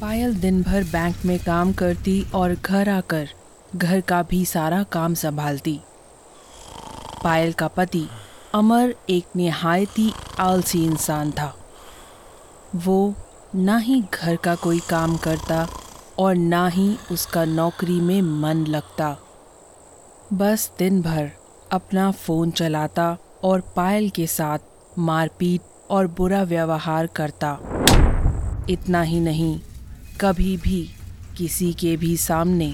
पायल दिन भर बैंक में काम करती और घर आकर घर का भी सारा काम संभालती। पायल का पति अमर एक निहायती आलसी इंसान था। वो ना ही घर का कोई काम करता और ना ही उसका नौकरी में मन लगता। बस दिन भर अपना फ़ोन चलाता और पायल के साथ मारपीट और बुरा व्यवहार करता। इतना ही नहीं कभी भी किसी के भी सामने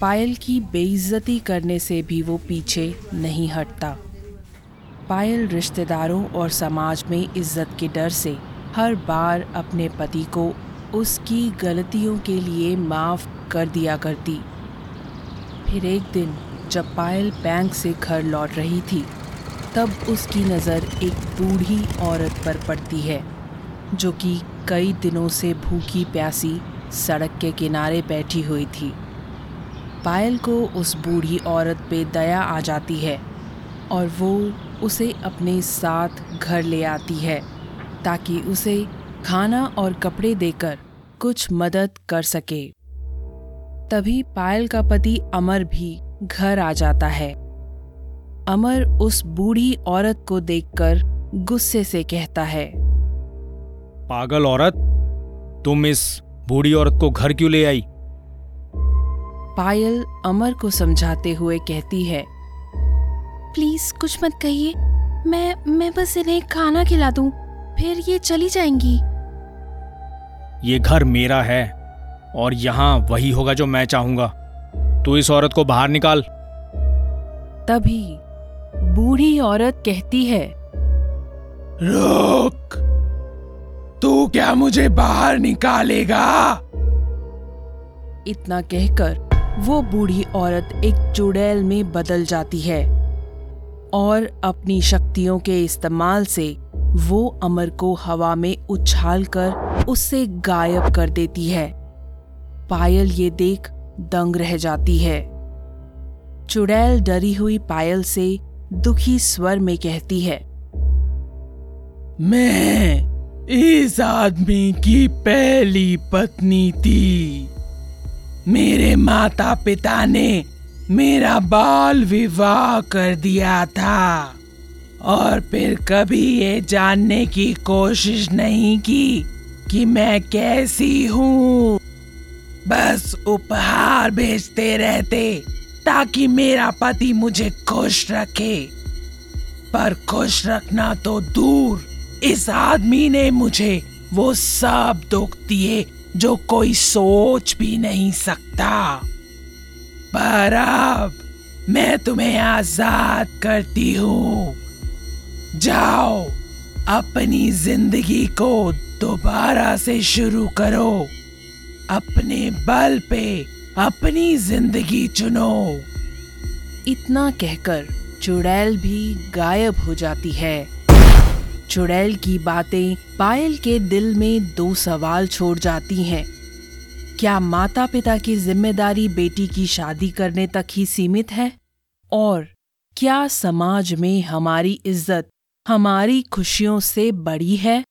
पायल की बेइज्जती करने से भी वो पीछे नहीं हटता। पायल रिश्तेदारों और समाज में इज़्ज़त के डर से हर बार अपने पति को उसकी गलतियों के लिए माफ़ कर दिया करती। फिर एक दिन जब पायल बैंक से घर लौट रही थी, तब उसकी नज़र एक बूढ़ी औरत पर पड़ती है, जो कि कई दिनों से भूखी प्यासी सड़क के किनारे बैठी हुई थी। पायल को उस बूढ़ी औरत पे दया आ जाती है और वो उसे अपने साथ घर ले आती है ताकि उसे खाना और कपड़े देकर कुछ मदद कर सके। तभी पायल का पति अमर भी घर आ जाता है। अमर उस बूढ़ी औरत को देखकर गुस्से से कहता है, पागल औरत, तुम इस बूढ़ी औरत को घर क्यों ले आई? पायल अमर को समझाते हुए कहती है प्लीज़ कुछ मत कहिए। मैं मैं बस इन्हें खाना खिला दूँ फिर ये चली जाएँगी। ये घर मेरा है और यहाँ वही होगा जो मैं चाहूँगा। तू इस औरत को बाहर निकाल। तभी बूढ़ी औरत कहती है रुक! क्या मुझे बाहर निकालेगा? इतना कहकर वो बूढ़ी औरत एक चुड़ैल में बदल जाती है और अपनी शक्तियों के इस्तेमाल से वो अमर को हवा में उछालकर उससे गायब कर देती है। पायल ये देख दंग रह जाती है। चुड़ैल डरी हुई पायल से दुखी स्वर में कहती है मैं इस आदमी की पहली पत्नी थी। मेरे माता पिता ने मेरा बाल विवाह कर दिया था और फिर कभी ये जानने की कोशिश नहीं की कि मैं कैसी हूँ। बस उपहार भेजते रहते ताकि मेरा पति मुझे खुश रखे। पर खुश रखना तो दूर इस आदमी ने मुझे वो सब दुख दिए जो कोई सोच भी नहीं सकता। पर अब मैं तुम्हें आज़ाद करती हूँ। जाओ, अपनी ज़िंदगी को दोबारा से शुरू करो। अपने बल पे अपनी ज़िंदगी चुनो। इतना कहकर चुड़ैल भी गायब हो जाती है। चुड़ैल की बातें पायल के दिल में दो सवाल छोड़ जाती हैं। क्या माता पिता की ज़िम्मेदारी बेटी की शादी करने तक ही सीमित है? और क्या समाज में हमारी इज़्ज़त हमारी खुशियों से बड़ी है?